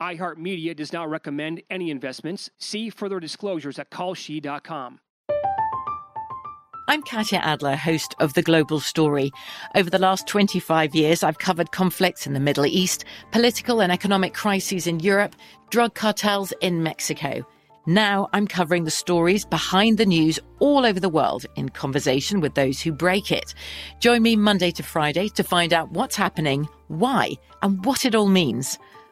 iHeartMedia does not recommend any investments. See further disclosures at kalshi.com. I'm Katya Adler, host of The Global Story. Over the last 25 years, I've covered conflicts in the Middle East, political and economic crises in Europe, drug cartels in Mexico. Now I'm covering the stories behind the news all over the world in conversation with those who break it. Join me Monday to Friday to find out what's happening, why, and what it all means.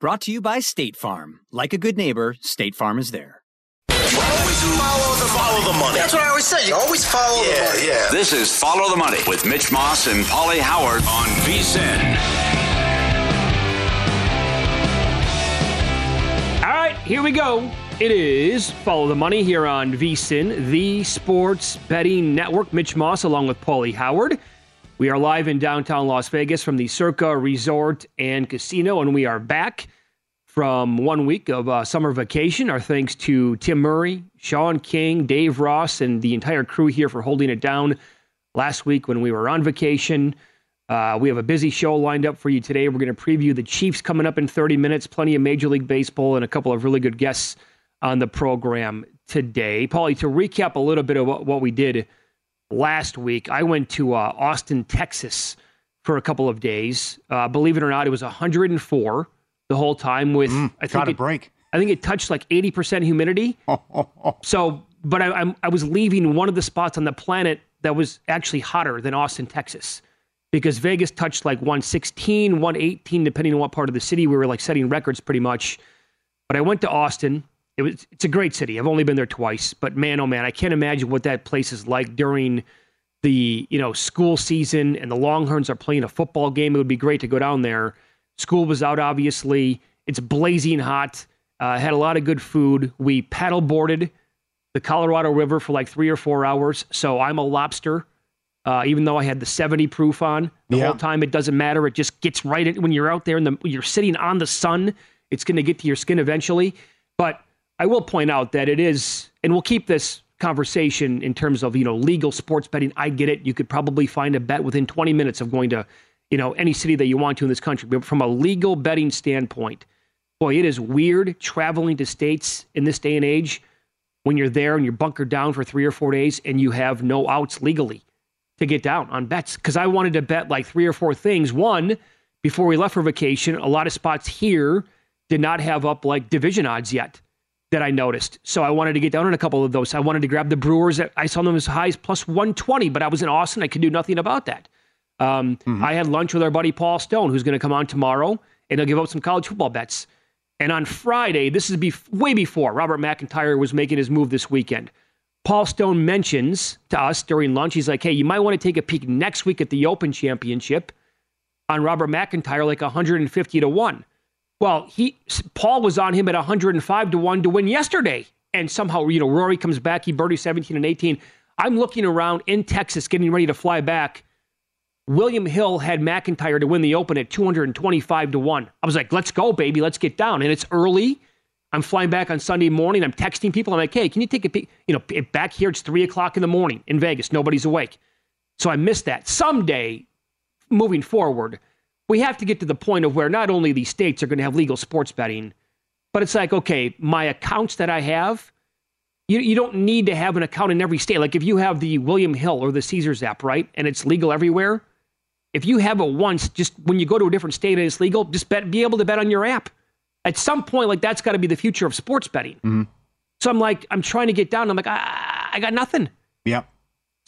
Brought to you by State Farm. Like a good neighbor, State Farm is there. Always follow the, follow the money. That's what I always say. You always follow yeah, the money. Yeah. This is Follow the Money with Mitch Moss and Pauly Howard on VSIN. All right, here we go. It is Follow the Money here on VSIN, the sports betting network. Mitch Moss along with Pauly Howard. We are live in downtown Las Vegas from the Circa Resort and Casino, and we are back from one week of uh, summer vacation. Our thanks to Tim Murray, Sean King, Dave Ross, and the entire crew here for holding it down last week when we were on vacation. Uh, we have a busy show lined up for you today. We're going to preview the Chiefs coming up in 30 minutes, plenty of Major League Baseball, and a couple of really good guests on the program today. Pauly, to recap a little bit of what, what we did last week, I went to uh, Austin, Texas for a couple of days. Uh, believe it or not, it was 104 the whole time with Mm, I think a it, break. I think it touched like 80% humidity. so, but I, I'm, I was leaving one of the spots on the planet that was actually hotter than Austin, Texas, because Vegas touched like 116, 118, depending on what part of the city we were like setting records pretty much. But I went to Austin. It was it's a great city. I've only been there twice, but man, oh man, I can't imagine what that place is like during the you know school season and the Longhorns are playing a football game. It would be great to go down there. School was out, obviously. It's blazing hot. Uh, had a lot of good food. We paddle boarded the Colorado River for like three or four hours. So I'm a lobster, uh, even though I had the 70 proof on the Yeah. whole time. It doesn't matter. It just gets right in, when you're out there and the, you're sitting on the sun. It's going to get to your skin eventually. But I will point out that it is, and we'll keep this conversation in terms of you know legal sports betting. I get it. You could probably find a bet within 20 minutes of going to you know any city that you want to in this country. But from a legal betting standpoint, boy, it is weird traveling to states in this day and age when you're there and you're bunkered down for three or four days and you have no outs legally to get down on bets. Because I wanted to bet like three or four things. One, before we left for vacation, a lot of spots here did not have up like division odds yet that I noticed. So I wanted to get down on a couple of those. I wanted to grab the Brewers. I saw them as high as plus 120, but I was in Austin. I could do nothing about that. Um, I had lunch with our buddy Paul Stone, who's going to come on tomorrow, and he'll give out some college football bets. And on Friday, this is bef- way before Robert MacIntyre was making his move this weekend. Paul Stone mentions to us during lunch, he's like, hey, you might want to take a peek next week at the Open Championship on Robert MacIntyre, like 150 to 1. Well, he Paul was on him at 105 to 1 to win yesterday. And somehow, you know, Rory comes back, he birdied 17 and 18. I'm looking around in Texas, getting ready to fly back. William Hill had MacIntyre to win the Open at 225 to 1. I was like, let's go, baby. Let's get down. And it's early. I'm flying back on Sunday morning. I'm texting people. I'm like, hey, can you take a peek? You know, back here, it's 3 o'clock in the morning in Vegas. Nobody's awake. So I missed that. Someday, moving forward, we have to get to the point of where not only these states are going to have legal sports betting, but it's like, okay, my accounts that I have, you, you don't need to have an account in every state. Like if you have the William Hill or the Caesars app, right, and it's legal everywhere. If you have it once, just when you go to a different state and it's legal, just bet, be able to bet on your app. At some point, like that's got to be the future of sports betting. Mm-hmm. So I'm like, I'm trying to get down. I'm like, I, I got nothing. Yep.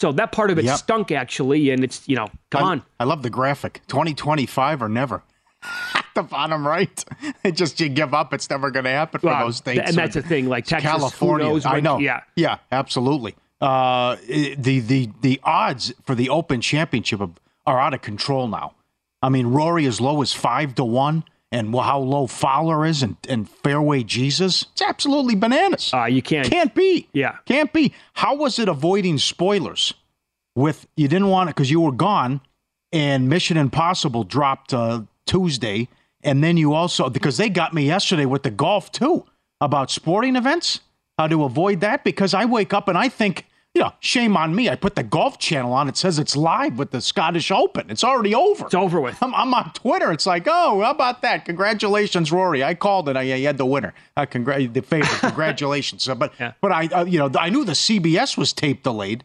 So that part of it Yep. stunk actually, and it's you know, come I, on. I love the graphic. 2025 or never. At the bottom right. It just you give up. It's never going to happen for Well, those states. and that's the thing. Like Texas, California. knows I know. Yeah, Yeah, absolutely. Uh, the the the odds for the Open Championship are out of control now. I mean, Rory as low as five to one, and how low Fowler is, and, and fairway Jesus. It's absolutely bananas. uh, you can't. Can't be. Yeah. Can't be. How was it avoiding spoilers? With you didn't want it because you were gone, and Mission Impossible dropped uh, Tuesday, and then you also because they got me yesterday with the golf too about sporting events, how to avoid that because I wake up and I think. You know, shame on me. I put the golf channel on. It says it's live with the Scottish Open. It's already over. It's over with. I'm, I'm on Twitter. It's like, oh, how about that? Congratulations, Rory. I called it. I, you had the winner. Uh, congra- the favorite. Congratulations. But Yeah. but I uh, you know I knew the CBS was tape delayed,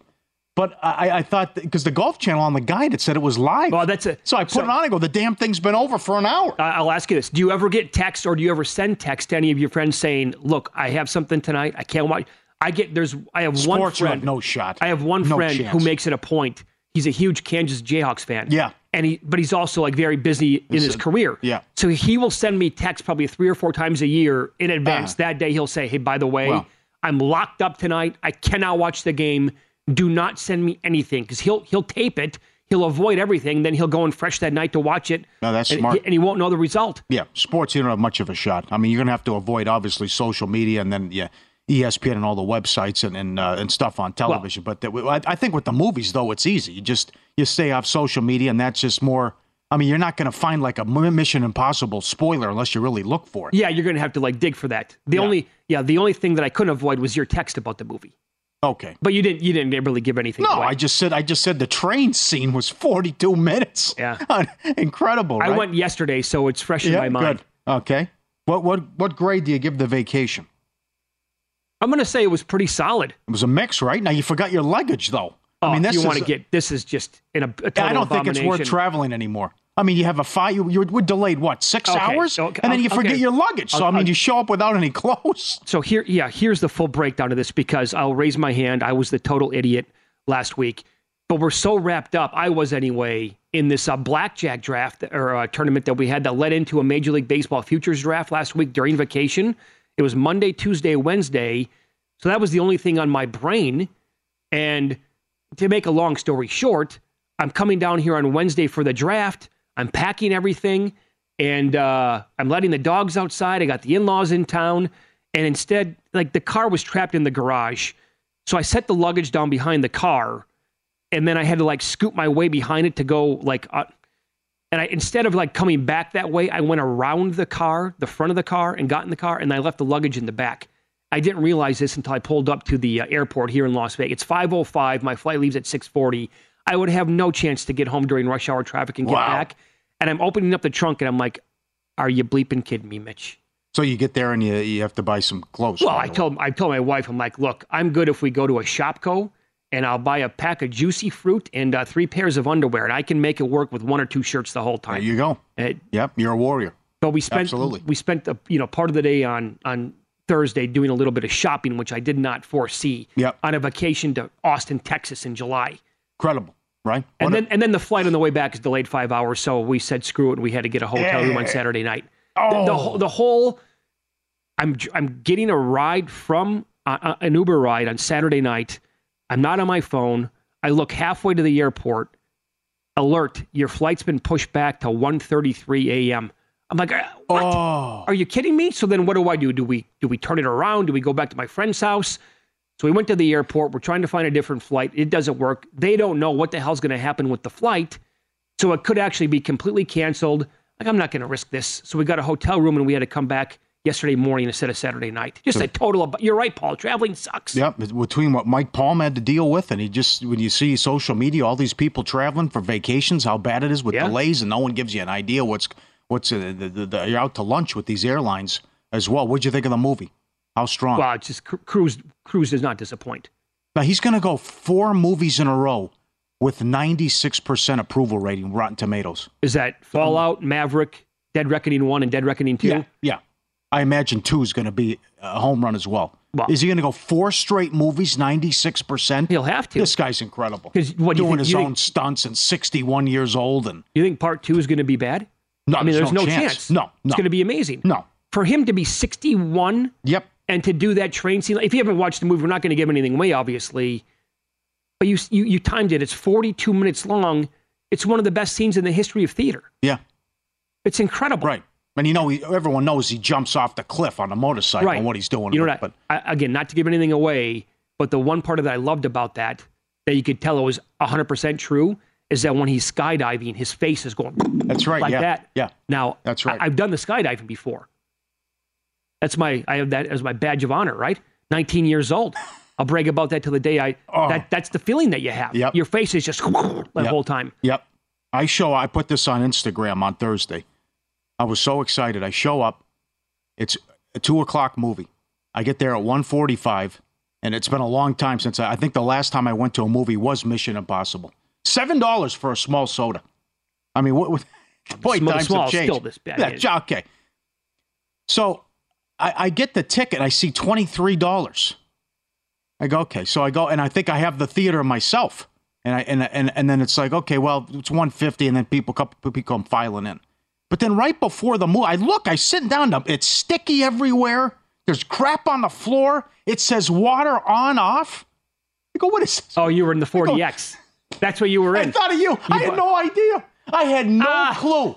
but I, I thought because the Golf Channel on the guide it said it was live. Well, that's a- so I put so- it on. and go, the damn thing's been over for an hour. I- I'll ask you this: Do you ever get text, or do you ever send text to any of your friends saying, "Look, I have something tonight. I can't watch." I get there's. I have one Sports, you're friend. no shot. I have one No friend who makes it a point. He's a huge Kansas Jayhawks fan. Yeah. and he but he's also like very busy in his career. yeah. so he will send me text probably three or four times a year in advance. Uh-huh. that day, he'll say, "Hey, by the way, Well. I'm locked up tonight. I cannot watch the game. Do not send me anything because he'll he'll tape it." He'll avoid everything, then he'll go in fresh that night to watch it. No, that's and, smart. and he won't know the result. Yeah, sports you don't have much of a shot. I mean, you're gonna have to avoid obviously social media and then yeah, ESPN and all the websites and and, uh, and stuff on television. but the, I, I think with the movies though, it's easy. You just you stay off social media, and that's just more. I mean, you're not gonna find like a Mission Impossible spoiler unless you really look for it. Yeah, you're gonna have to like dig for that. The Yeah. only yeah, the only thing that I couldn't avoid was your text about the movie. Okay. But you didn't you didn't really give anything No, away. I just said I just said the train scene was 42 minutes. Yeah. incredible. I went yesterday, so it's fresh in Yeah, my mind. good. Okay. What what what grade do you give the vacation? I'm gonna say it was pretty solid. It was a mix, right? Now you forgot your luggage though. Oh, I mean, this you want is to get this is just in a, a total I don't think it's worth traveling anymore. I mean, you have a five. You, you were delayed what six Okay, hours, okay, and then you okay. forget your luggage. So I'll- I mean, I'll- you show up without any clothes. So here, yeah, here's the full breakdown of this because I'll raise my hand. I was the total idiot last week, but we're so wrapped up. I was anyway in this uh, blackjack draft or uh, tournament that we had that led into a Major League Baseball futures draft last week during vacation. It was Monday, Tuesday, Wednesday, so that was the only thing on my brain. And to make a long story short, I'm coming down here on Wednesday for the draft. I'm packing everything and uh, I'm letting the dogs outside. I got the in laws in town. And instead, like the car was trapped in the garage. So I set the luggage down behind the car and then I had to like scoot my way behind it to go like, uh, and I instead of like coming back that way, I went around the car, the front of the car, and got in the car, and I left the luggage in the back. I didn't realize this until I pulled up to the uh, airport here in Las Vegas. It's 5:05. My flight leaves at 6:40. I would have no chance to get home during rush hour traffic and get Wow. back. And I'm opening up the trunk, and I'm like, "Are you bleeping kidding me, Mitch?" So you get there and you you have to buy some clothes. Well, I told I told my wife, I'm like, "Look, I'm good if we go to a Shopko." And I'll buy a pack of juicy fruit and uh, three pairs of underwear, and I can make it work with one or two shirts the whole time. There you go. Uh, Yep, you're a warrior. But we spent Absolutely. we spent a, you know part of the day on on Thursday doing a little bit of shopping, which I did not foresee. Yep. On a vacation to Austin, Texas, in July, Incredible, right? and What a- then and then the flight on the way back is delayed five hours. So we said screw it, and we had to get a hotel room on Saturday night. The, the, whole- the whole, I'm I'm getting a ride from uh, uh, an Uber ride on Saturday night. I'm not on my phone. I look halfway to the airport. Alert! Your flight's been pushed back to 1:33 a.m. I'm like, uh, what? oh, Are you kidding me? So then what do I do? Do we do we turn it around? Do we go back to my friend's house? So we went to the airport. We're trying to find a different flight. It doesn't work. They don't know what the hell's going to happen with the flight. So it could actually be completely canceled. Like I'm not going to risk this. So we got a hotel room and we had to come back yesterday morning instead of Saturday night. Just a total of you're right, Paul. Traveling sucks. Yep, between what Mike Palm had to deal with, and he just when you see social media, all these people traveling for vacations, how bad it is with Yeah. delays, and no one gives you an idea what's what's uh, the, the, the, you're out to lunch with these airlines as well. What'd you think of the movie? How strong? Well, it's just Cru- Cruise. Cruise does not disappoint. Now he's going to go four movies in a row with 96% approval rating, Rotten Tomatoes. Is that Fallout, Maverick, Dead Reckoning one, and Dead Reckoning two? Yeah, yeah. I imagine two is going to be a home run as well. Well- is he going to go four straight movies, 96%? He'll have to. This guy's incredible. what do Doing think- his own think- stunts and 61 years old. and You think part two is going to be bad? No, I mean, there's, no, chance. chance. No, no. It's going to be amazing. No. For him to be 61 Yep. and to do that train scene, if you haven't watched the movie, we're not going to give anything away, obviously. But you, you you timed it. It's 42 minutes long. It's one of the best scenes in the history of theater. Yeah, It's incredible. right. And you know, he, everyone knows he jumps off the cliff on a motorcycle right. and what he's doing. You know with what? I, again, not to give anything away, but the one part that I loved about that that you could tell it was 100% true is that when he's skydiving, his face is going that's right. like yeah. that. Yeah. Now, That's right. I, have done the skydiving before. That's my I have that as my badge of honor, right? 19 years old. I'll brag about that till the day I. Oh. That that's the feeling that you have. Yep. Your face is just the Yep. whole time. Yep. I show. I put this on Instagram on Thursday. I was so excited. I show up. It's a two o'clock movie. I get there at 1.45, and it's been a long time since I, I think the last time I went to a movie was Mission Impossible. Seven dollars for a small soda. I mean, what? what boy, Small- times small have changed. still this bad, Yeah, okay. So I, I get the ticket. I see twenty three dollars. I go okay. So I go and I think I have the theater myself. And I and and and then it's like okay, well it's one fifty, and then people couple people come filing in. But then right before the movie, I look, I sit down. It's sticky everywhere. There's crap on the floor. It says water on off. I go, what is this? Oh, you were in the 4DX. That's what you were in. I thought of you. I had no idea. I had no Ah. clue.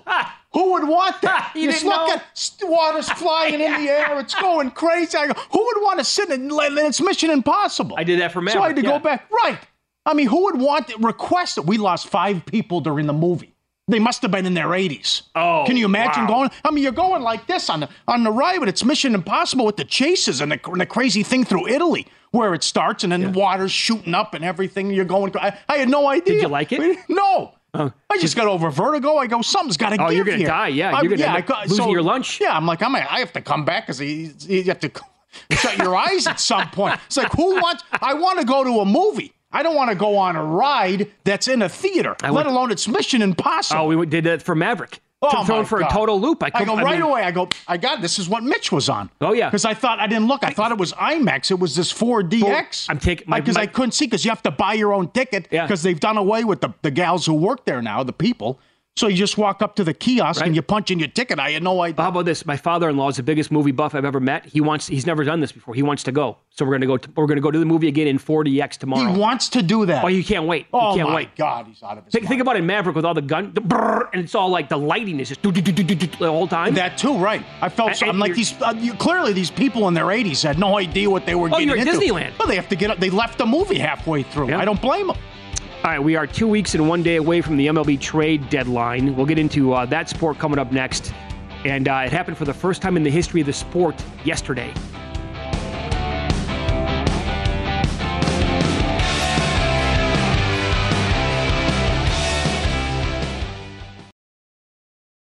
Who would want that? You Just look know? at water's flying in the air. It's going crazy. I go, who would want to sit in and let- it's Mission Impossible? I did that for So I had to Maverick, go back. Right. I mean, who would want to request it? We lost five people during the movie. They must have been in their 80s. Oh, Can you imagine wow. going? I mean, you're going like this on the on the ride, but it's Mission Impossible with the chases and the, and the crazy thing through Italy where it starts and then the water's shooting up and everything. You're going. I, I had no idea. Did you like it? No. Oh. I just got over vertigo. I go, something's got to Oh, give you're gonna here. die, yeah. I'm- You're gonna yeah, end up I got- losing your lunch. Yeah, I'm like, I'm, I have to come back because you, you have to shut your eyes at some point. It's like, who wants? I want to go to a movie. I don't want to go on a ride that's in a theater, I let alone it's Mission Impossible. Oh, we did that for Maverick. Oh, thrown for God. a total loop. I, I go right mean, away. I go, I got this. Is what Mitch was on. Oh, yeah. because I thought I didn't look. I thought it was IMAX. It was this 4DX. I'm taking- my- uh, because I couldn't see because you have to buy your own ticket Yeah. because they've done away with the, the gals who work there now, the people. So you just walk up to the kiosk Right. and you punch in your ticket. I had no idea. How about this? My father-in-law is the biggest movie buff I've ever met. He wants. He's never done this before. He wants to go. So we're gonna go. To, we're gonna go to the movie again in 4DX tomorrow. he wants to do that. oh, you can't wait. Oh, you can't my wait. God, he's out of his Think, think about it, Maverick with all the gun, the brrr, and it's all like the lighting is just do, do, do, do, do, do, the whole time. that too, right? I felt. So, I'm like these. Uh, you, clearly, these people in their 80s had no idea what they were Oh, getting you're at into. Disneyland. Well, they have to get. up. They left the movie halfway through. Yeah. I don't blame them. All right, we are two weeks and one day away from the MLB trade deadline. We'll get into uh, that sport coming up next. And uh, it happened for the first time in the history of the sport yesterday.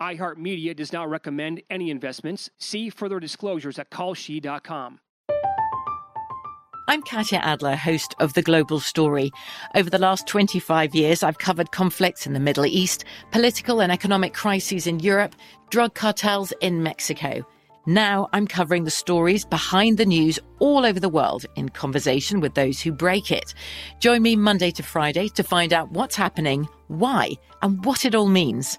iHeartMedia does not recommend any investments. See further disclosures at kalshi.com. I'm Katya Adler, host of The Global Story. Over the last 25 years, I've covered conflicts in the Middle East, political and economic crises in Europe, drug cartels in Mexico. Now I'm covering the stories behind the news all over the world in conversation with those who break it. Join me Monday to Friday to find out what's happening, why, and what it all means.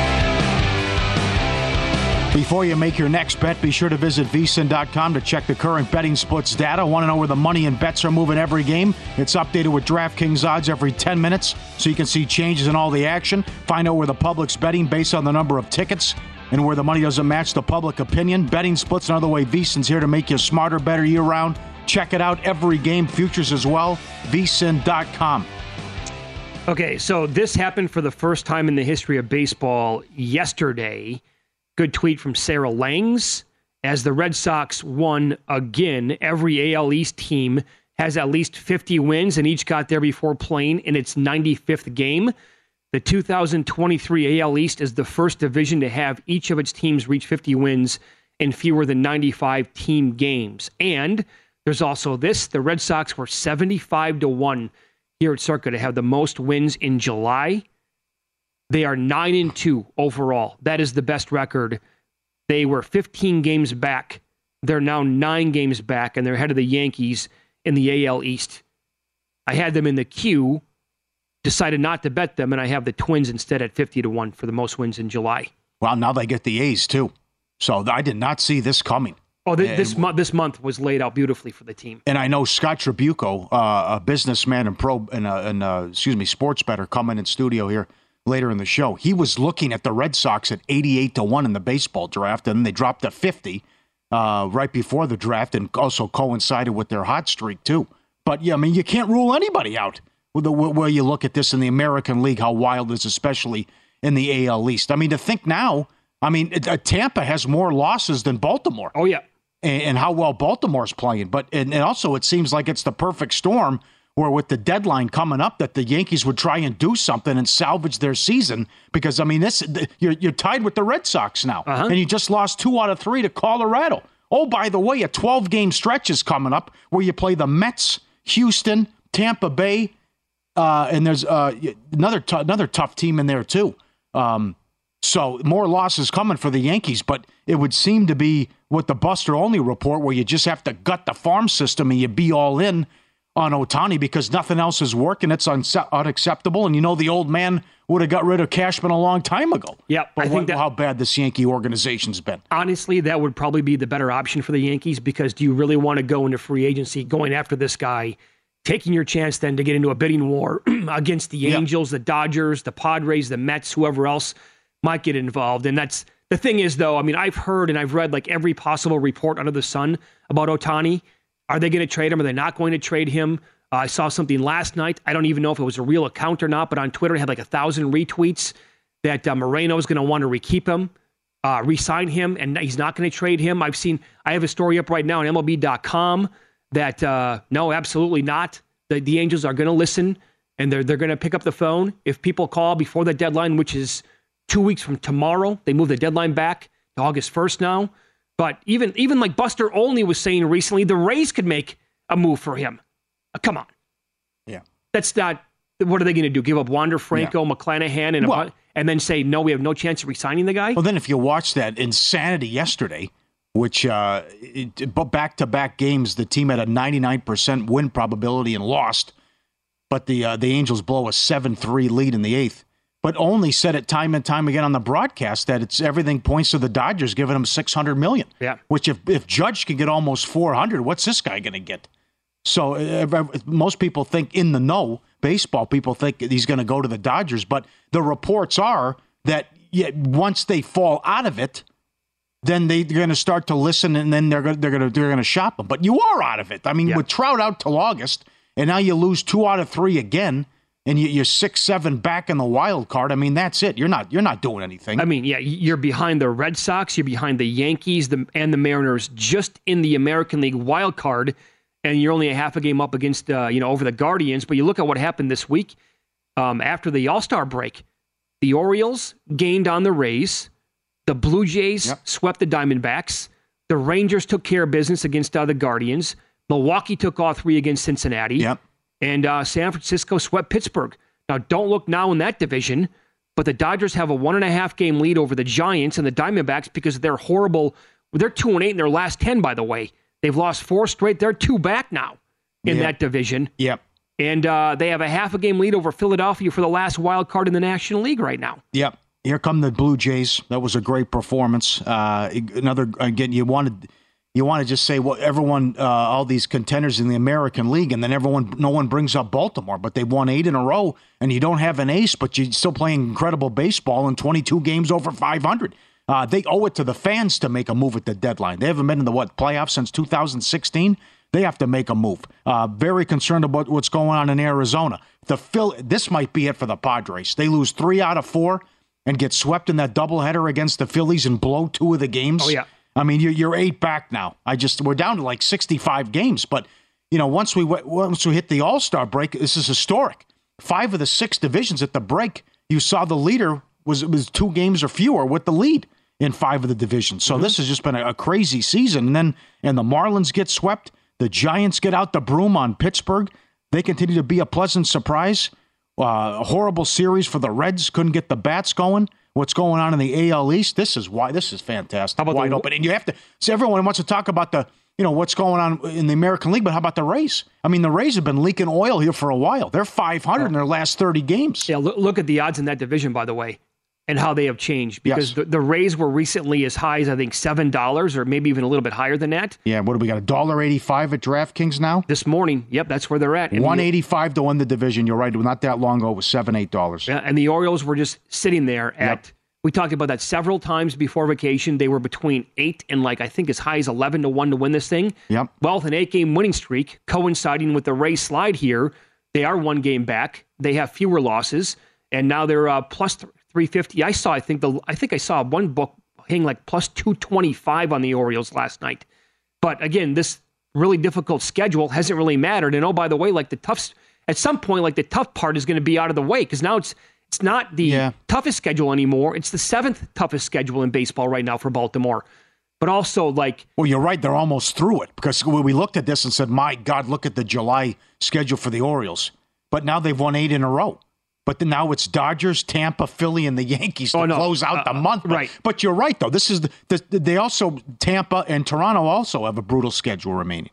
Before you make your next bet, be sure to visit vsin.com to check the current betting splits data. Want to know where the money and bets are moving every game? It's updated with DraftKings odds every 10 minutes so you can see changes in all the action. Find out where the public's betting based on the number of tickets and where the money doesn't match the public opinion. Betting splits another way. VSIN's here to make you smarter, better year round. Check it out every game, futures as well. vsin.com. Okay, so this happened for the first time in the history of baseball yesterday. Good tweet from Sarah Langs. As the Red Sox won again, every AL East team has at least 50 wins and each got there before playing in its 95th game. The 2023 AL East is the first division to have each of its teams reach 50 wins in fewer than 95 team games. And there's also this the Red Sox were 75 to 1 here at Circa to have the most wins in July they are 9 and 2 overall. That is the best record. They were 15 games back. They're now 9 games back and they're ahead of the Yankees in the AL East. I had them in the queue, decided not to bet them and I have the Twins instead at 50 to 1 for the most wins in July. Well, now they get the A's too. So I did not see this coming. Oh, this this, mo- this month was laid out beautifully for the team. And I know Scott Trabucco, uh, a businessman and pro and, uh, and uh, excuse me, sports better, coming in studio here later in the show. He was looking at the Red Sox at 88 to 1 in the baseball draft, and they dropped to 50 uh, right before the draft and also coincided with their hot streak, too. But yeah, I mean, you can't rule anybody out with the way you look at this in the American League, how wild it is, especially in the AL East. I mean, to think now, I mean, uh, Tampa has more losses than Baltimore. Oh, yeah. And, and how well Baltimore's playing. But and, and also, it seems like it's the perfect storm or with the deadline coming up that the Yankees would try and do something and salvage their season because I mean this you're you're tied with the Red Sox now uh-huh. and you just lost 2 out of 3 to Colorado. Oh by the way, a 12 game stretch is coming up where you play the Mets, Houston, Tampa Bay uh, and there's uh, another t- another tough team in there too. Um, so more losses coming for the Yankees, but it would seem to be with the Buster Olney report where you just have to gut the farm system and you be all in on Ohtani because nothing else is working. It's unacceptable. And you know, the old man would have got rid of Cashman a long time ago. Yeah, but I what, think that, how bad this Yankee organization's been. Honestly, that would probably be the better option for the Yankees because do you really want to go into free agency going after this guy, taking your chance then to get into a bidding war against the yeah. Angels, the Dodgers, the Padres, the Mets, whoever else might get involved? And that's the thing is, though, I mean, I've heard and I've read like every possible report under the sun about Ohtani are they going to trade him? Are they not going to trade him? Uh, I saw something last night. I don't even know if it was a real account or not, but on Twitter it had like a thousand retweets that uh, Moreno is going to want to rekeep him, uh, resign him, and he's not going to trade him. I've seen. I have a story up right now on MLB.com that uh, no, absolutely not. The the Angels are going to listen and they're they're going to pick up the phone if people call before the deadline, which is two weeks from tomorrow. They move the deadline back to August first now. But even even like Buster Olney was saying recently, the Rays could make a move for him. Uh, come on. Yeah. That's not. What are they going to do? Give up Wander Franco, yeah. McClanahan, and well, and then say no? We have no chance of resigning the guy. Well, then if you watch that insanity yesterday, which uh, back to back games, the team had a 99% win probability and lost, but the uh, the Angels blow a 7 3 lead in the eighth but Olney said it time and time again on the broadcast that it's everything points to the Dodgers giving him 600 million. Yeah. Which if if Judge can get almost 400, what's this guy going to get? So uh, most people think in the know, baseball people think he's going to go to the Dodgers, but the reports are that yeah, once they fall out of it, then they, are going to start to listen, and then they're going they're going to they're going to shop him. But you are out of it. I mean, yeah. with Trout out till August, and now you lose two out of three again and you, are six seven back in the wild card. I mean, that's it. You're not you're not doing anything. I mean, yeah, you're behind the Red Sox, you're behind the Yankees, the, and the Mariners, just in the American League wild card. and you're only a half a game up against uh, you know over the Guardians. But you look at what happened this week um, after the All Star break. The Orioles gained on the Rays. The Blue Jays Yep. swept the Diamondbacks. The Rangers took care of business against uh, the Guardians. Milwaukee took all three against Cincinnati. Yep. And uh, San Francisco swept Pittsburgh. Now, don't look now in that division, but the Dodgers have a one and a half game lead over the Giants and the Diamondbacks because they're horrible. They're two and eight in their last ten, by the way. They've lost four straight. They're two back now in Yeah. that division. Yep. And uh, they have a half a game lead over Philadelphia for the last wild card in the National League right now. Yep. Here come the Blue Jays. That was a great performance. Uh, another again, you wanted you want to just say well, everyone, uh, all these contenders in the American League, and then everyone, no one brings up Baltimore, but they won eight in a row, and you don't have an ace, but you're still playing incredible baseball in 22 games over 500. Uh, they owe it to the fans to make a move at the deadline. They haven't been in the what playoffs since 2016. They have to make a move. Uh, very concerned about what's going on in Arizona. The Phil, this might be it for the Padres. They lose three out of four and get swept in that doubleheader against the Phillies and blow two of the games. Oh, yeah. I mean, you're, you're eight back now. I just we're down to like 65 games, but you know once we once we hit the All Star break, this is historic. Five of the six divisions at the break, you saw the leader was was two games or fewer with the lead in five of the divisions. So this has just been a, a crazy season. And then and the Marlins get swept. The Giants get out the broom on Pittsburgh. They continue to be a pleasant surprise. Uh, a horrible series for the Reds. Couldn't get the bats going. What's going on in the AL East? This is why this is fantastic. How about Wide the- open, and you have to. So everyone wants to talk about the you know what's going on in the American League, but how about the Rays? I mean, the Rays have been leaking oil here for a while. They're 500 in their last 30 games. Yeah, look, look at the odds in that division, by the way, and how they have changed because yes. the, the, Rays were recently as high as I think seven dollars or maybe even a little bit higher than that. Yeah, what do we got? A dollar eighty-five at DraftKings now. This morning, yep, that's where they're at. One eighty-five to win the division. You're right. Not that long ago, was seven eight dollars. Yeah, and the Orioles were just sitting there at. Yep. We talked about that several times before vacation. They were between eight and like I think as high as eleven to one to win this thing. Yep. Well, with an eight-game winning streak coinciding with the Rays slide here, they are one game back. They have fewer losses, and now they're uh, three. 350. I saw, I think the, I think I saw one book hang like plus 225 on the Orioles last night. But again, this really difficult schedule hasn't really mattered. And oh, by the way, like the tough, at some point, like the tough part is going to be out of the way because now it's it's not the yeah. toughest schedule anymore. It's the seventh toughest schedule in baseball right now for Baltimore. But also, like, well, you're right. They're almost through it because we looked at this and said, "My God, look at the July schedule for the Orioles." But now they've won eight in a row. But then now it's Dodgers, Tampa, Philly, and the Yankees to Oh, no. close out the Uh, month. But, right. But you're right, though. This is the, the they also Tampa and Toronto also have a brutal schedule remaining.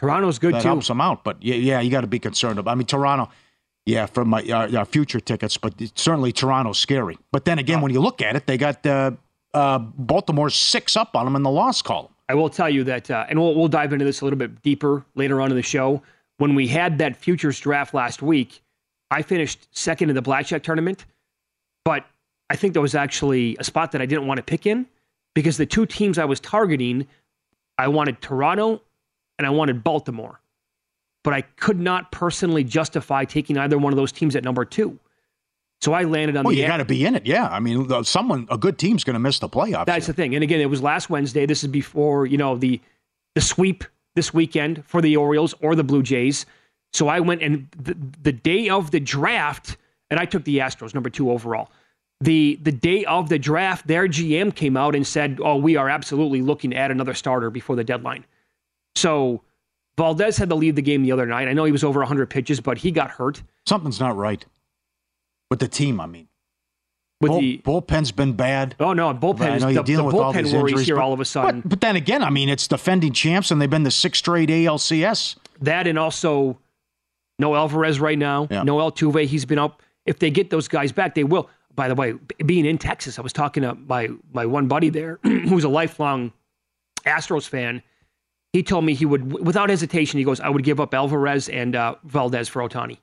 Toronto's good that too. helps them out. But yeah, yeah, you got to be concerned about. I mean, Toronto, yeah, from my our, our future tickets, but certainly Toronto's scary. But then again, when you look at it, they got uh, uh, Baltimore six up on them in the loss column. I will tell you that, uh, and we'll, we'll dive into this a little bit deeper later on in the show. When we had that futures draft last week, I finished second in the blackjack tournament, but I think there was actually a spot that I didn't want to pick in because the two teams I was targeting, I wanted Toronto and I wanted Baltimore, but I could not personally justify taking either one of those teams at number two. So I landed on Well, the you got to be in it. Yeah, I mean, someone a good team's going to miss the playoffs. That's here. the thing. And again, it was last Wednesday. This is before, you know, the the sweep this weekend for the Orioles or the Blue Jays. So I went and the, the day of the draft, and I took the Astros, number two overall. The the day of the draft, their GM came out and said, Oh, we are absolutely looking at another starter before the deadline. So Valdez had to leave the game the other night. I know he was over 100 pitches, but he got hurt Something's not right with the team. I mean, with Bull, the. bullpen's been bad. Oh no, bullpen I know the, you're the dealing with all bullpen these worries injuries here but, all of a sudden. But, but then again, I mean, it's defending champs, and they've been the sixth straight ALCS. That and also no Alvarez right now. Yeah. No Altuve. He's been up. If they get those guys back, they will. By the way, being in Texas, I was talking to my my one buddy there, who's a lifelong Astros fan. He told me he would, without hesitation, he goes, "I would give up Alvarez and uh, Valdez for Ohtani."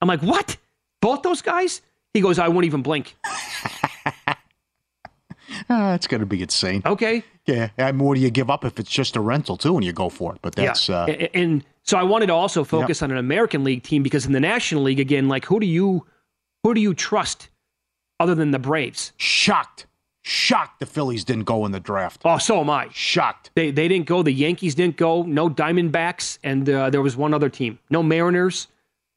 I'm like, "What? Both those guys?" He goes, "I won't even blink." Ah, it's going to be insane. Okay, Yeah, I mean, what do you give up if it's just a rental too, and you go for it? But that's yeah. uh, A- and so I wanted to also focus on an American League team because in the National League, again, like who do you who do you trust other than the Braves? shocked, shocked the Phillies didn't go in the draft. Oh, so am I. Shocked. They they didn't go. The Yankees didn't go. No Diamondbacks, and uh, there was one other team. No Mariners,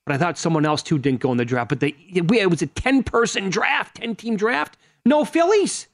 but I thought someone else too didn't go in the draft. But they we, it was a ten person draft, ten team draft. No Phillies.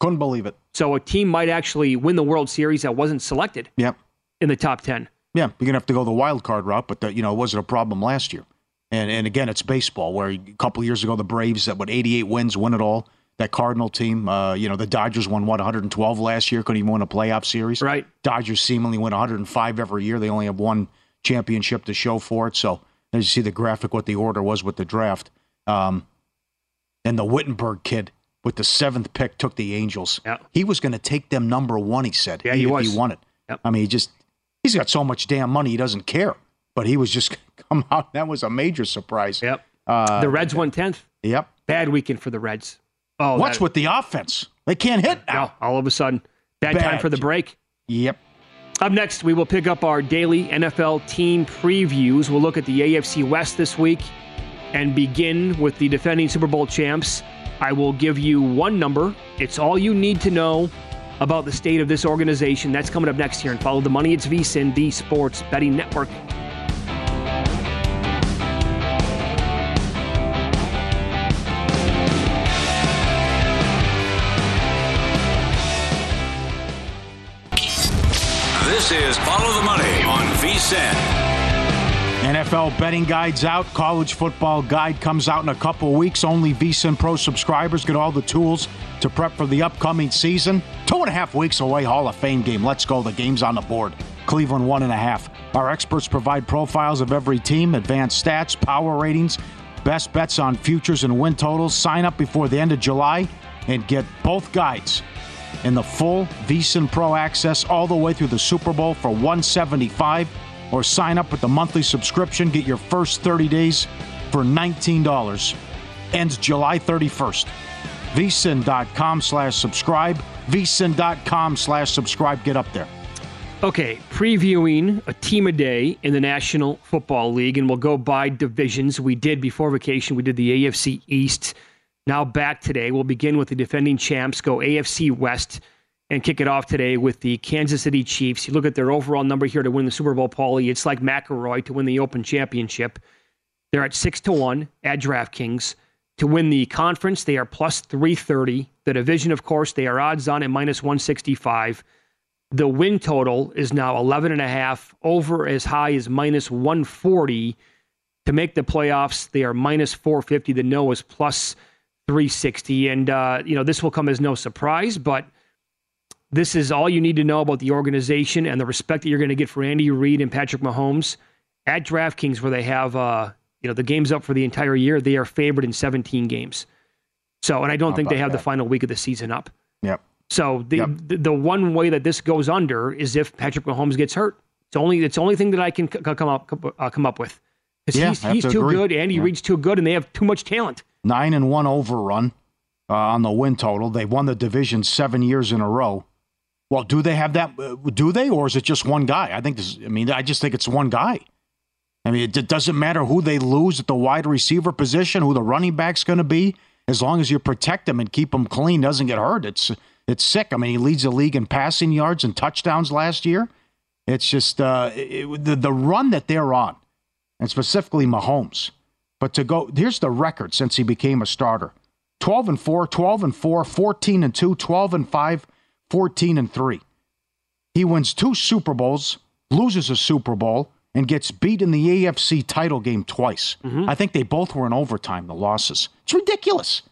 Couldn't believe it. So a team might actually win the World Series that wasn't selected Yep. In the top ten. Yeah, you're gonna have to go the wild card route, but the, you know it wasn't a problem last year. And and again, it's baseball. Where a couple years ago, the Braves that what 88 wins win it all. That Cardinal team, uh, you know, the Dodgers won what 112 last year. Couldn't even win a playoff series. Right. Dodgers seemingly win 105 every year. They only have one championship to show for it. So as you see the graphic, what the order was with the draft. Um, and the Wittenberg kid with the seventh pick took the Angels. Yeah. He was going to take them number one. He said. Yeah, he if was. He won it. Yep. I mean, he just he's got so much damn money he doesn't care. But he was just come out. That was a major surprise. Yep. Uh, the Reds won tenth. Yep. Bad weekend for the Reds. Oh, What's that- with the offense? They can't hit now. No, all of a sudden, bad, time for the break. Yep. Up next, we will pick up our daily NFL team previews. We'll look at the AFC West this week and begin with the defending Super Bowl champs. I will give you one number. It's all you need to know about the state of this organization. That's coming up next here and follow the money. It's VSIN, the Sports Betting Network. This is Follow the Money on VSIN. NFL betting guides out. College football guide comes out in a couple weeks. Only VSIN Pro subscribers get all the tools to prep for the upcoming season. Two and a half weeks away, Hall of Fame game. Let's go. The game's on the board. Cleveland one and a half. Our experts provide profiles of every team, advanced stats, power ratings, best bets on futures and win totals. Sign up before the end of July and get both guides and the full VSIN Pro access all the way through the Super Bowl for 175 or sign up with the monthly subscription get your first 30 days for $19 ends July 31st vsin.com slash subscribe vsin.com slash subscribe get up there Okay, previewing a team a day in the National Football League, and we'll go by divisions. We did before vacation, we did the AFC East. Now back today, we'll begin with the defending champs, go AFC West, and kick it off today with the Kansas City Chiefs. You look at their overall number here to win the Super Bowl, Pauly. It's like McIlroy to win the Open Championship. They're at six to one at DraftKings. To win the conference, they are plus 330. The division, of course, they are odds on at minus 165. The win total is now 11 and a half, over as high as minus 140. To make the playoffs, they are minus 450. The no is plus 360. And, uh, you know, this will come as no surprise, but this is all you need to know about the organization and the respect that you're going to get for Andy Reid and Patrick Mahomes at DraftKings, where they have, uh, you know, the games up for the entire year. They are favored in 17 games. So, and I don't How think they have the final week of the season up. yep So the, Yep. the the one way that this goes under is if Patrick Mahomes gets hurt. It's only it's the only thing that I can c- come up uh, come up with. 'Cause Yeah, he's he's to too agree. good. Andy Yeah. Reid's too good, and they have too much talent. nine and one overrun uh, on the win total they won the division seven years in a row well do they have that uh, do they or is it just one guy i think this i mean i just think it's one guy I mean, it doesn't matter who they lose at the wide receiver position, who the running back's going to be, as long as you protect them and keep them clean, doesn't get hurt. It's it's sick. I mean, he leads the league in passing yards and touchdowns last year. It's just uh, it, the the run that they're on, and specifically Mahomes. But to go, here's the record since he became a starter: 12 and 4, 12 and 4, 14 and 2, 12 and 5, 14 and 3. He wins two Super Bowls, loses a Super Bowl, and gets beat in the AFC title game twice. Mm-hmm. I think they both were in overtime, the losses. It's ridiculous.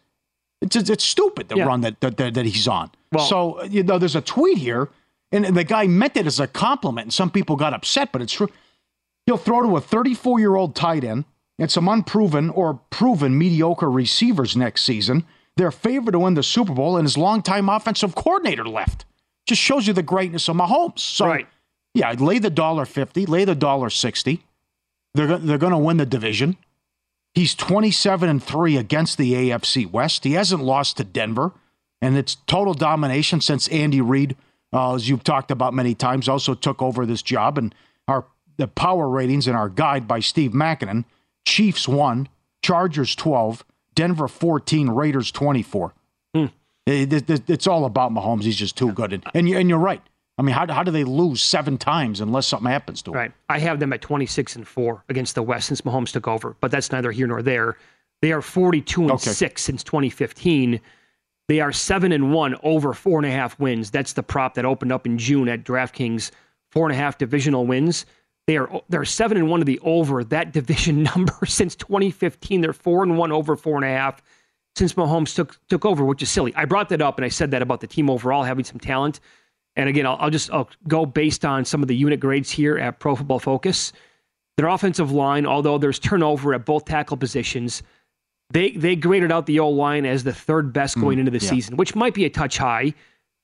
It's, it's, it's stupid, the Yeah. run that, that, that, that he's on. Well- so, you know, there's a tweet here, and the guy meant it as a compliment, and some people got upset, but it's true. He'll throw to a 34 year old tight end and some unproven or proven mediocre receivers next season. They're favored to win the Super Bowl, and his longtime offensive coordinator left. Just shows you the greatness of Mahomes. So, Right. Yeah, lay the dollar fifty, lay the dollar sixty. They're they're going to win the division. He's twenty seven and three against the AFC West. He hasn't lost to Denver, and it's total domination since Andy Reid, uh, as you've talked about many times, also took over this job. And our the power ratings in our guide by Steve Makinen: Chiefs one, Chargers twelve, Denver fourteen, Raiders twenty four. It- it- it- it's all about Mahomes. He's just too good. And, and, and you're right. I mean, how, how do they lose seven times unless something happens to them? Right. I have them at 26 and 4 against the West since Mahomes took over, but that's neither here nor there. They are 42 and Okay. 6 since 2015. They are 7 and 1 over four and a half wins. That's the prop that opened up in June at DraftKings. Four and a half divisional wins. They are they're seven and one to the over that division number since 2015. They're four and one over four and a half since Mahomes took took over, which is silly. I brought that up and I said that about the team overall having some talent. And again, I'll, I'll just I'll go based on some of the unit grades here at Pro Football Focus. Their offensive line, although there's turnover at both tackle positions, they they graded out the O line as the third best going into the yeah. season, which might be a touch high.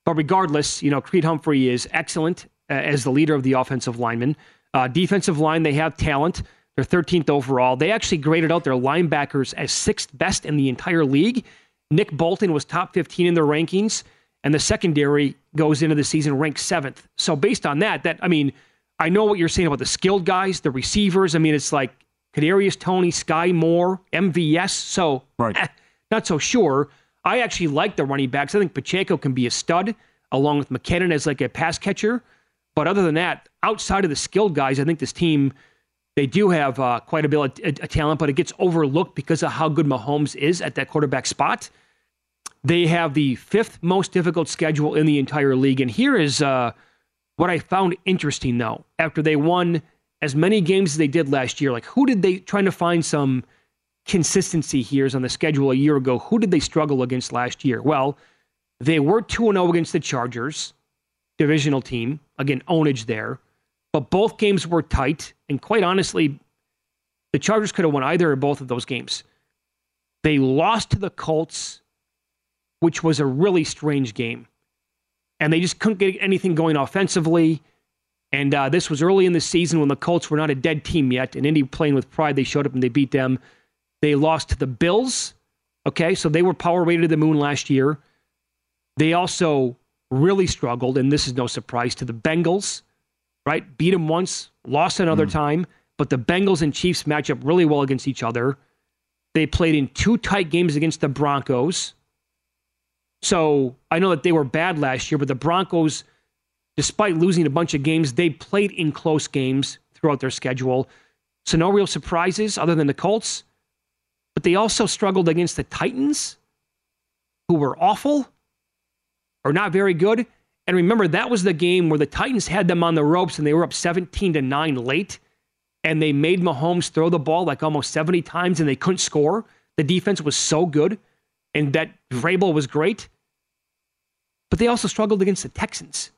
But regardless, you know, Creed Humphrey is excellent uh, as the leader of the offensive linemen. Uh, defensive line, they have talent. They're 13th overall. They actually graded out their linebackers as sixth best in the entire league. Nick Bolton was top 15 in their rankings, and the secondary goes into the season ranked seventh. So based on that, that I mean, I know what you're saying about the skilled guys, the receivers. I mean, it's like Kadarius Toney, Sky Moore, MVS. So Right. eh, not so sure. I actually like the running backs. I think Pacheco can be a stud along with McKinnon as like a pass catcher. But other than that, outside of the skilled guys, I think this team they do have uh, quite a bit of, of talent, but it gets overlooked because of how good Mahomes is at that quarterback spot. They have the fifth most difficult schedule in the entire league, and here is uh, what I found interesting though. After they won as many games as they did last year, like who did they trying to find some consistency here is on the schedule a year ago? Who did they struggle against last year? Well, they were 2 0 against the Chargers, divisional team. Again, ownage there. But both games were tight. And quite honestly, the Chargers could have won either or both of those games. They lost to the Colts, which was a really strange game. And they just couldn't get anything going offensively. And uh, this was early in the season when the Colts were not a dead team yet. And Indy playing with pride, they showed up and they beat them. They lost to the Bills. Okay, so they were power rated to the moon last year. They also really struggled, and this is no surprise to the Bengals, right? Beat them once, lost another time, but the Bengals and Chiefs match up really well against each other. They played in two tight games against the Broncos. So I know that they were bad last year, but the Broncos, despite losing a bunch of games, they played in close games throughout their schedule. So no real surprises other than the Colts. But they also struggled against the Titans, who were awful or not very good. And remember, that was the game where the Titans had them on the ropes and they were up 17 to 9 late. And they made Mahomes throw the ball like almost 70 times and they couldn't score. The defense was so good and that Vrabel was great. But they also struggled against the Texans.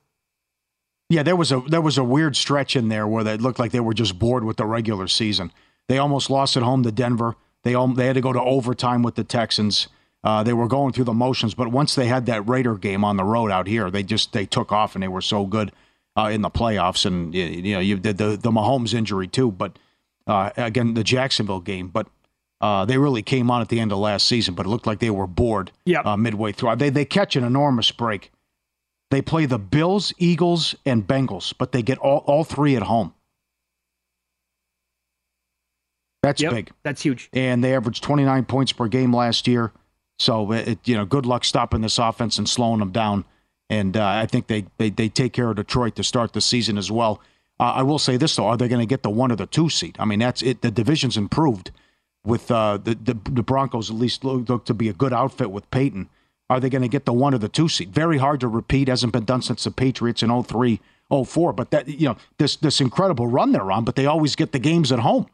Yeah, there was a there was a weird stretch in there where they looked like they were just bored with the regular season. They almost lost at home to Denver. They al- they had to go to overtime with the Texans. Uh, they were going through the motions, but once they had that Raider game on the road out here, they just they took off and they were so good uh, in the playoffs. And y- you know, you did the the Mahomes injury too, but uh, again the Jacksonville game, but. Uh, they really came on at the end of last season, but it looked like they were bored Yep. uh, midway through. They they catch an enormous break. They play the Bills, Eagles, and Bengals, but they get all, all three at home. That's Yep, big. That's huge. And they averaged 29 points per game last year. So, it, you know, good luck stopping this offense and slowing them down. And uh, I think they, they, they take care of Detroit to start the season as well. Uh, I will say this, though. Are they going to get the one or the two seed? I mean, that's it. The division's improved with uh, the, the, the Broncos, at least look, look to be a good outfit with Peyton. Are they going to get the one or the two seed? Very hard to repeat. Hasn't been done since the Patriots in 03, 04. But that, you know, this, this incredible run they're on, but they always get the games at home.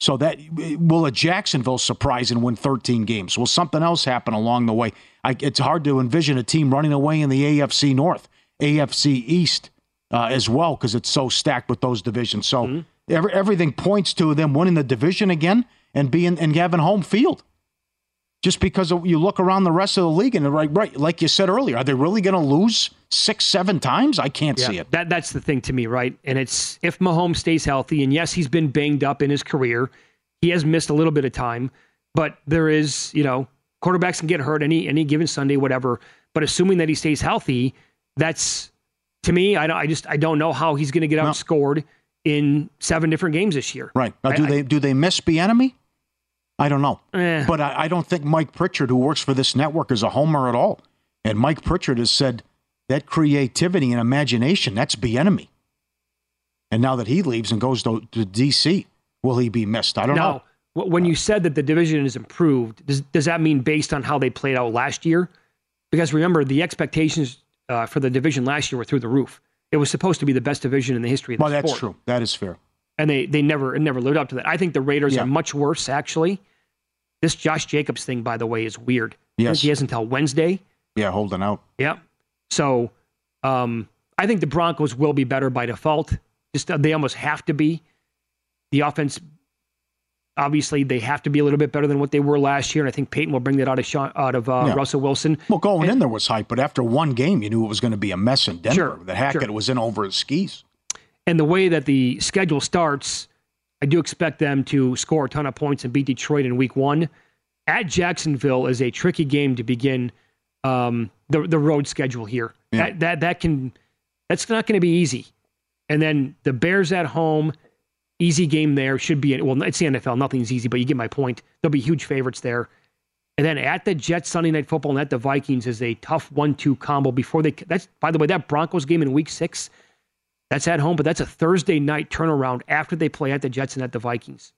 So that will a Jacksonville surprise and win 13 games? Will something else happen along the way? I, it's hard to envision a team running away in the AFC North, AFC East uh, as well because it's so stacked with those divisions. So every, everything points to them winning the division again and being and having home field. Just because you look around the rest of the league and right, right, like you said earlier, are they really going to lose six, seven times? I can't see it. That that's the thing to me, right? And it's if Mahomes stays healthy, and yes, he's been banged up in his career. He has missed a little bit of time, but there is, you know, quarterbacks can get hurt any any given Sunday, whatever. But assuming that he stays healthy, that's to me, I don't, I just I don't know how he's going to get No. outscored in seven different games this year. Right now, do I- they do they miss Bieniemy? I don't know. Eh. But I, I don't think Mike Pritchard, who works for this network, is a homer at all. And Mike Pritchard has said that creativity and imagination, that's the enemy. And now that he leaves and goes to, to D.C., will he be missed? I don't know. Now, wh- when you said that the division is improved, does, does that mean based on how they played out last year? Because remember, the expectations uh, for the division last year were through the roof. It was supposed to be the best division in the history of the Well, that's true. That is fair. And they they never it never lived up to that. I think the Raiders Yeah. are much worse actually. This Josh Jacobs thing, by the way, is weird. Yes. he has until Wednesday. Yeah, holding out. Yeah. So um, I think the Broncos will be better by default. Just uh, they almost have to be. The offense, obviously, they have to be a little bit better than what they were last year, and I think Peyton will bring that out of Sean, out of uh, Yeah. Russell Wilson. Well, going in there was hype, but after one game, you knew it was going to be a mess in Denver. Sure, that Hackett sure. was in over his skis. And the way that the schedule starts, I do expect them to score a ton of points and beat Detroit in week one. At Jacksonville is a tricky game to begin um, the the road schedule here. Yeah. That that that can that's not going to be easy. And then the Bears at home, easy game there should be. Well, it's the NFL, nothing's easy, but you get my point. They'll be huge favorites there. And then at the Jets Sunday Night Football and at the Vikings is a tough one-two combo before they. That's by the way that Broncos game in Week Six. That's at home, but that's a Thursday night turnaround after they play at the Jets and at the Vikings.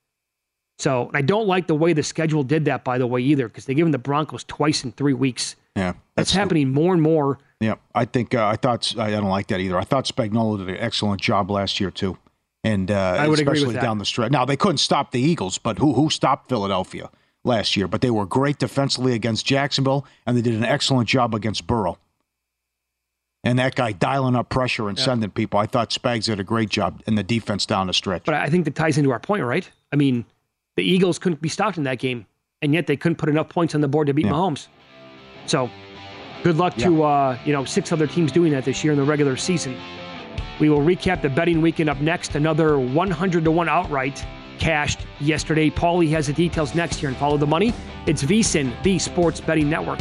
So I don't like the way the schedule did that, by the way, either, because they given the Broncos twice in three weeks. Yeah, That's, happening more and more. Yeah, I think uh, I thought I don't like that either. I thought Spagnuolo did an excellent job last year too, and uh, I would agree with especially that. down the stretch. Now they couldn't stop the Eagles, but who who stopped Philadelphia last year? But they were great defensively against Jacksonville, and they did an excellent job against Burrow. And that guy dialing up pressure and sending people. I thought Spags did a great job in the defense down the stretch. But I think that ties into our point, right? I mean, the Eagles couldn't be stopped in that game, and yet they couldn't put enough points on the board to beat Yeah. Mahomes. So, good luck to uh, you know six other teams doing that this year in the regular season. We will recap the betting weekend up next. Another 100 to one outright cashed yesterday. Pauly has the details next year and follow the money. It's VSIN, the Sports Betting Network.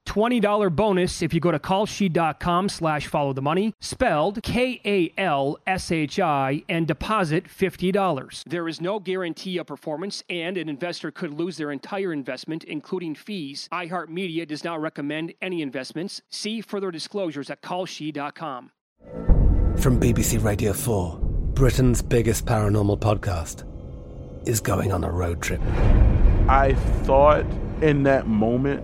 $20 bonus if you go to kalshi.com slash follow the money, spelled K-A-L-S-H-I, and deposit $50. There is no guarantee of performance, and an investor could lose their entire investment, including fees. iHeartMedia does not recommend any investments. See further disclosures at kalshi.com. From BBC Radio 4, Britain's biggest paranormal podcast is going on a road trip. I thought in that moment,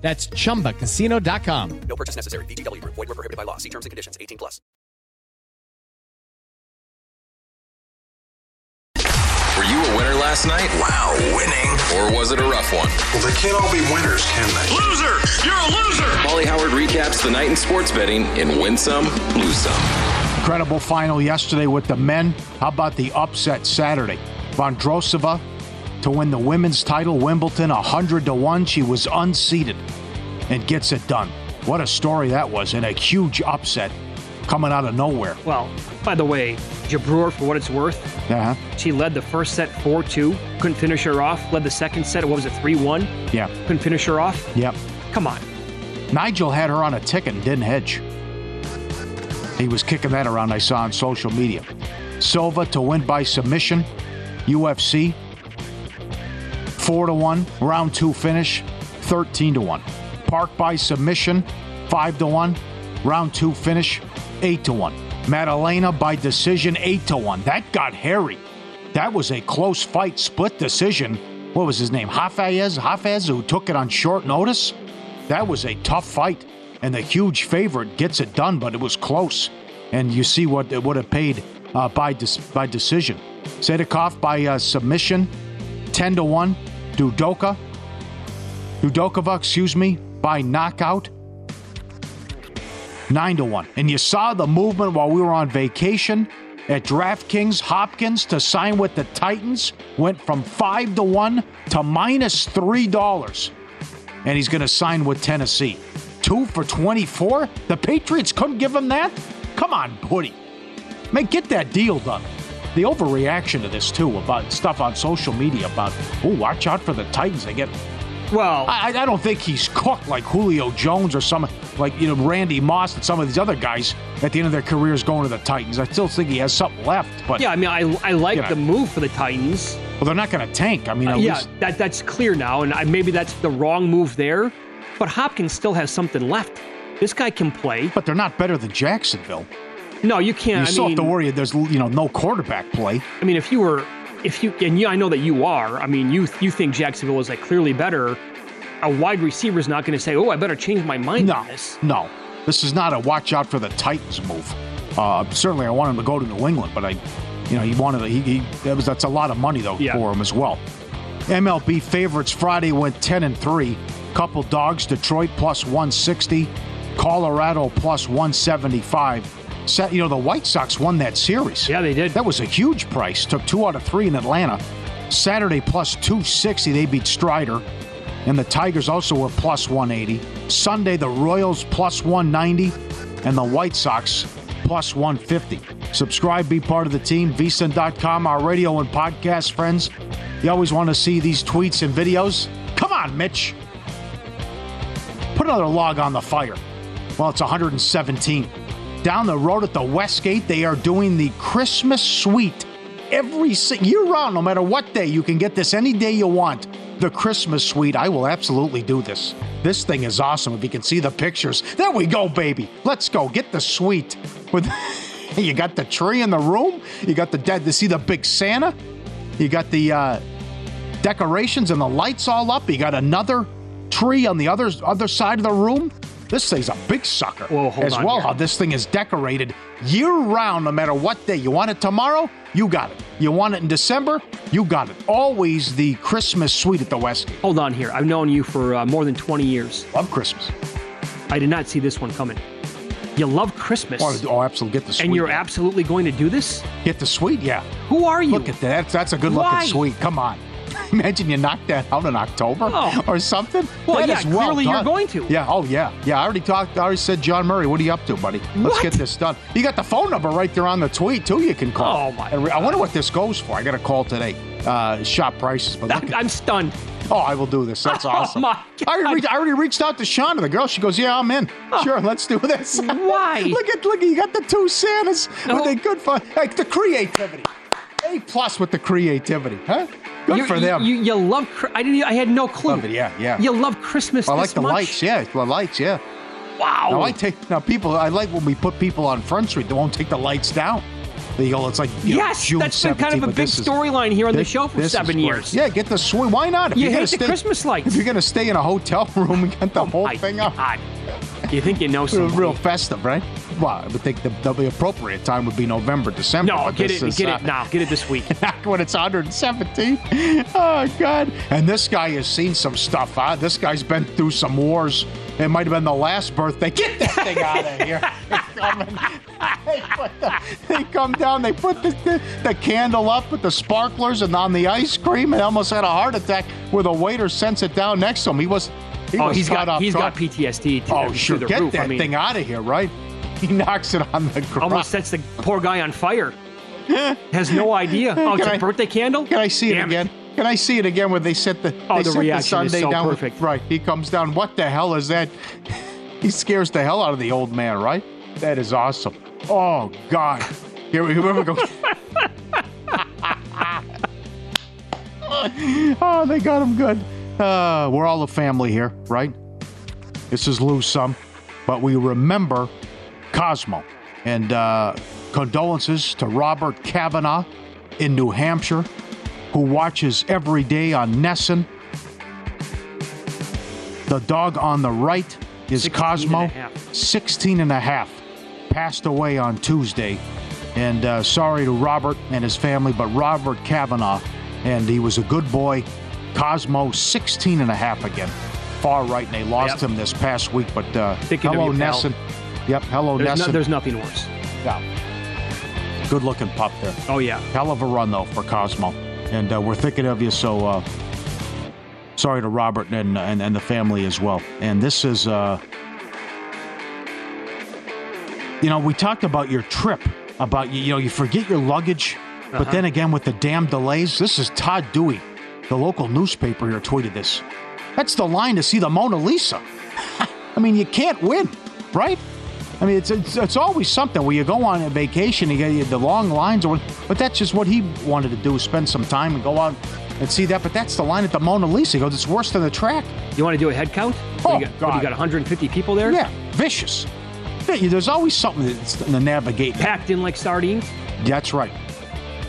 That's chumbacasino.com. No purchase necessary. VGW Group. Void were prohibited by law. See terms and conditions. 18 plus. Were you a winner last night? Wow, winning. Or was it a rough one? Well, they can't all be winners, can they? Loser! You're a loser! Pauly Howard recaps the night in sports betting in Win Some, Lose Some. Incredible final yesterday with the men. How about the upset Saturday? Vondrousova to win the women's title, Wimbledon, 100 to 1. She was unseated and gets it done. What a story that was, and a huge upset coming out of nowhere. Well, by the way, Jabeur, for what it's worth, Yeah, she led the first set 4 2, couldn't finish her off. Led the second set, what was it, 3 1? yeah, Couldn't finish her off. yep. Come on. Nigel had her on a ticket and didn't hedge. He was kicking that around, I saw on social media. Silva to win by submission, UFC. 4 to 1, round 2 finish, 13 to 1. Park by submission, 5 to 1, round 2 finish, 8 to 1. Maddalena by decision, 8 to 1. That got hairy. That was a close fight, split decision. What was his name? Hafez? Hafez, who took it on short notice? That was a tough fight. And the huge favorite gets it done, but it was close. And you see what it would have paid uh, by, by decision. Sedikov by uh, submission, 10 to 1. Dudoka, Dudokova, excuse me, by knockout, 9 to 1. And you saw the movement while we were on vacation at DraftKings. Hopkins to sign with the Titans went from 5 to 1 to minus $3. And he's going to sign with Tennessee. Two for 24? The Patriots couldn't give him that? Come on, buddy. Man, get that deal done. The overreaction to this, too, about stuff on social media about, oh, watch out for the Titans. They get well, I, I, don't think he's cooked like Julio Jones or some like you know Randy Moss and some of these other guys at the end of their careers going to the Titans. I still think he has something left. But yeah, I mean, I I like you know, the move for the Titans. Well, they're not going to tank. I mean, uh, yeah, least... that that's clear now, and I, maybe that's the wrong move there. But Hopkins still has something left. This guy can play. But they're not better than Jacksonville. No, you can't. You I still mean, have to worry. There's you know no quarterback play. I mean, if you were, if you and you, I know that you are. I mean, you you think Jacksonville is like clearly better. A wide receiver is not going to say, "Oh, I better change my mind no, on this." No, this is not a watch out for the Titans move. Uh, certainly, I want him to go to New England, but I, you know, he wanted he, he that was that's a lot of money though yeah. for him as well. MLB favorites Friday went ten and three. Couple dogs, Detroit plus 160, Colorado plus 175 you know, the White Sox won that series. Yeah, they did. That was a huge price. Took two out of three in Atlanta. Saturday plus 260, they beat Strider. And the Tigers also were plus 180. Sunday, the Royals plus 190. And the White Sox plus 150. Subscribe, be part of the team. VSIN.com, our radio and podcast friends. You always want to see these tweets and videos. Come on, Mitch. Put another log on the fire. Well, it's 117 down the road at the Westgate, they are doing the Christmas suite every year round, no matter what day. You can get this any day you want. The Christmas suite. I will absolutely do this. This thing is awesome. If you can see the pictures, there we go, baby. Let's go. Get the suite. With you got the tree in the room. You got the dead to see the big Santa. You got the uh, decorations and the lights all up. You got another tree on the other other side of the room. This thing's a big sucker. Whoa, as well, here. how this thing is decorated year round, no matter what day. You want it tomorrow? You got it. You want it in December? You got it. Always the Christmas suite at the Westgate. Hold on here. I've known you for uh, more than 20 years. Love Christmas. I did not see this one coming. You love Christmas. Oh, oh absolutely. Get the suite. And you're absolutely going to do this? Get the suite, yeah. Who are you? Look at that. That's, that's a good Why? looking suite. Come on. Imagine you knocked that out in October oh. or something. Well, that yeah, is well clearly done. you're going to. Yeah. Oh, yeah. Yeah. I already talked. I already said, John Murray, what are you up to, buddy? Let's what? get this done. You got the phone number right there on the tweet too. You can call. Oh my! I wonder what this goes for. I got a call today. Uh, shop prices, but I'm, I'm stunned. Oh, I will do this. That's awesome. Oh my God. I, already reached, I already reached out to Shauna, the girl. She goes, "Yeah, I'm in. Oh. Sure, let's do this." Why? look at look. You got the two Santas. No. Were they good fun? Like the creativity. A plus with the creativity, huh? Good you, for them. You, you love. I didn't. I had no clue. Love it, yeah, yeah. You love Christmas. I like this the much? lights. Yeah, the lights. Yeah. Wow. Now I take now people. I like when we put people on Front Street. They won't take the lights down. They go. It's like you know, yes, June that's been kind of a big storyline here on the show for seven years. Yeah, get the swing. Why not? If You hate the stay, Christmas lights. If you're gonna stay in a hotel room and get the oh whole My thing up, You think you know something? real festive, right? Well, I would think the, the, appropriate time would be November, December. No, get it, is, get uh, it now. Get it this week. When it's 117. Oh God! And this guy has seen some stuff. Huh? This guy's been through some wars. It might have been the last birthday. Get that thing out of here! they, the, they come down. They put the, the, the candle up with the sparklers and on the ice cream, and almost had a heart attack. Where the waiter sends it down next to him. He was. He oh, he's got off he's guard. got PTSD. To, Oh, sure. Get roof. that I mean, thing out of here, right? He knocks it on the ground. almost sets the poor guy on fire. Has no idea. Oh, it's Can a I- birthday candle. Can I see it Damn again? Can I see it again when they set the Oh, they the set reaction is Sunday so down? perfect. Right. He comes down. What the hell is that? he scares the hell out of the old man, right? That is awesome. Oh God. Here we, here we go. oh, they got him good. Uh, we're all a family here, right? This is lose some, but we remember Cosmo. And uh, condolences to Robert Kavanaugh in New Hampshire, who watches every day on Nesson. The dog on the right is 16 Cosmo, and a 16 and a half. Passed away on Tuesday. And uh, sorry to Robert and his family, but Robert Kavanaugh, and he was a good boy. Cosmo, 16 and a half again. Far right, and they lost Yep. him this past week. But uh, hello. Nesson. Yep, hello, There's, no- there's nothing worse. Yeah. Good looking pup there. Oh, yeah. Hell of a run, though, for Cosmo. And uh, we're thinking of you, so uh, sorry to Robert and, and, and the family as well. And this is, uh, you know, we talked about your trip, about, you, you know, you forget your luggage. But Uh-huh. then again, with the damn delays, this is Todd Dewey, the local newspaper here, tweeted this. That's the line to see the Mona Lisa. I mean, you can't win, right? I mean, it's, it's it's always something where you go on a vacation, you get the long lines, or but that's just what he wanted to do: spend some time and go out and see that. But that's the line at the Mona Lisa. He goes, it's worse than the track. You want to do a head count? Oh, you got, what, you got 150 people there? Yeah, vicious. Yeah, There's always something that's to navigate. Packed in like sardines? That's right.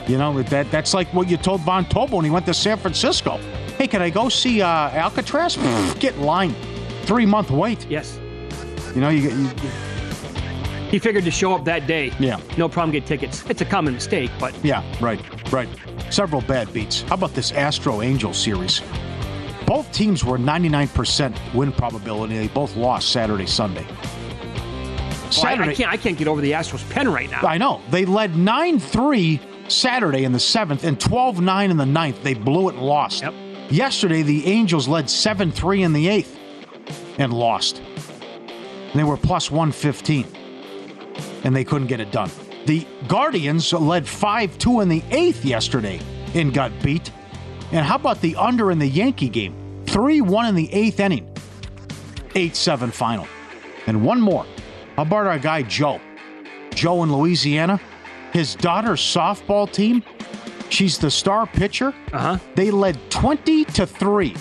You know that that's like what you told Von Tobel when he went to San Francisco. Hey, can I go see uh, Alcatraz? Get in line. Three month wait. Yes. You know you, you He figured to show up that day. Yeah. No problem, get tickets. It's a common mistake, but Yeah, right, right. Several bad beats. How about this Astro Angel series? Both teams were 99% win probability. They both lost Saturday, Sunday. Oh, I, Saturday, I can't. I can't get over the Astros pen right now. I know. They led 9 3 Saturday in the seventh and 12 9 in the ninth. They blew it and lost. Yep. Yesterday, the Angels led 7 3 in the eighth and lost. And they were plus 115, and they couldn't get it done. The Guardians led 5 2 in the eighth yesterday and got beat. And how about the under in the Yankee game? 3 1 in the eighth inning, 8 7 final. And one more. How about our guy Joe? Joe in Louisiana, his daughter's softball team, she's the star pitcher. Uh huh. They led 20 to 3.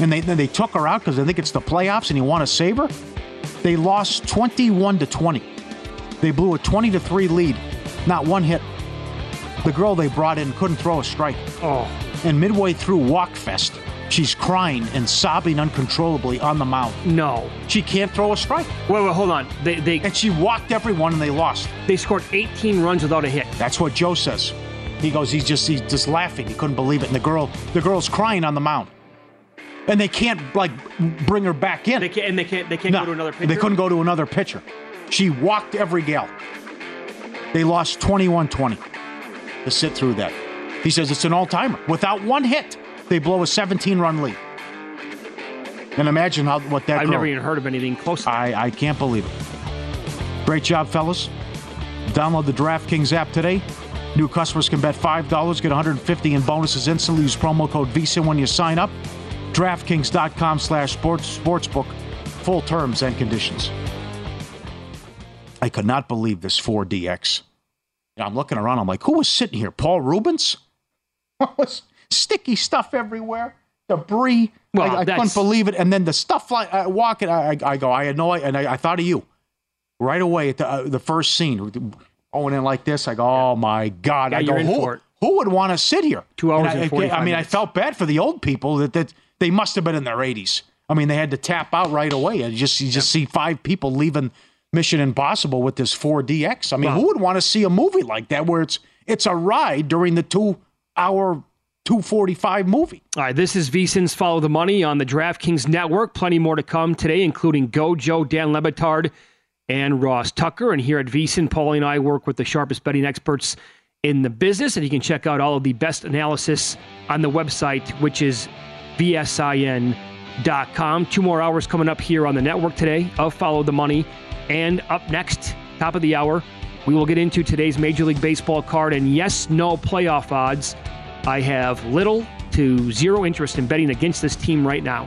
And they then they took her out because I think it's the playoffs and you want to save her. They lost 21 to 20. They blew a 20 to 3 lead. Not one hit. The girl they brought in couldn't throw a strike. Oh, And midway through Walkfest, she's crying and sobbing uncontrollably on the mound. no. She can't throw a strike. Wait, wait, hold on. They they And she walked everyone and they lost. they scored 18 runs without a hit. That's what Joe says. He goes, he's just he's just laughing. He couldn't believe it. And the girl, the girl's crying on the mound. And they can't like bring her back in. They can't. And they can't. They can't No, go to another pitcher. They couldn't go to another pitcher. She walked every gal. They lost 21-20 to sit through that. He says it's an all-timer. Without one hit, they blow a 17-run lead. And imagine how what that I've girl, never even heard of anything close. to I, I can't believe it. Great job, fellas. Download the DraftKings app today. New customers can bet $5, get 150 in bonuses instantly. Use promo code VISA when you sign up. DraftKings.com slash sports sportsbook. Full terms and conditions. I could not believe this 4DX. I'm looking around. I'm like, who was sitting here? Paul Reubens? was sticky stuff everywhere, debris. Well, I, I couldn't believe it. And then the stuff like I walking, I, I, I go, I had no, and I, I thought of you right away at the uh, the first scene, going in like this. I go, oh my god! Yeah, I go, who, for it. who would want to sit here? Two hours and I, I- 45 I mean, I felt bad for the old people that that they must have been in their 80s. I mean, they had to tap out right away. And just you just see five people leaving Mission Impossible with this 4DX. I mean, Well- who would want to see a movie like that where it's it's a ride during the two hour 245 movie? All right, this is VSIN's Follow the Money on the DraftKings Network. Plenty more to come today, including Gojo, Dan Le Batard, and Ross Tucker. And here at VSIN, Pauly and I work with the sharpest betting experts in the business. And you can check out all of the best analysis on the website, which is VSIN.com. Two more hours coming up here on the network today of Follow the Money. And up next, top of the hour, we will get into today's Major League Baseball card and yes, no playoff odds. I have little to zero interest in betting against this team right now.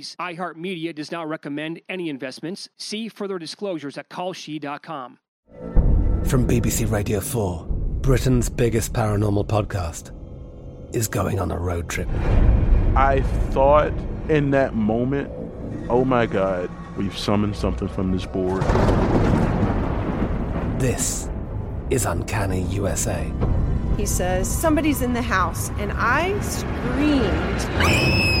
iHeartMedia does not recommend any investments. See further disclosures at kalshi.com. From BBC Radio 4, Britain's biggest paranormal podcast is going on a road trip. I thought in that moment, oh my God, we've summoned something from this board. This is Uncanny USA. He says, Somebody's in the house, and I screamed.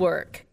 Network.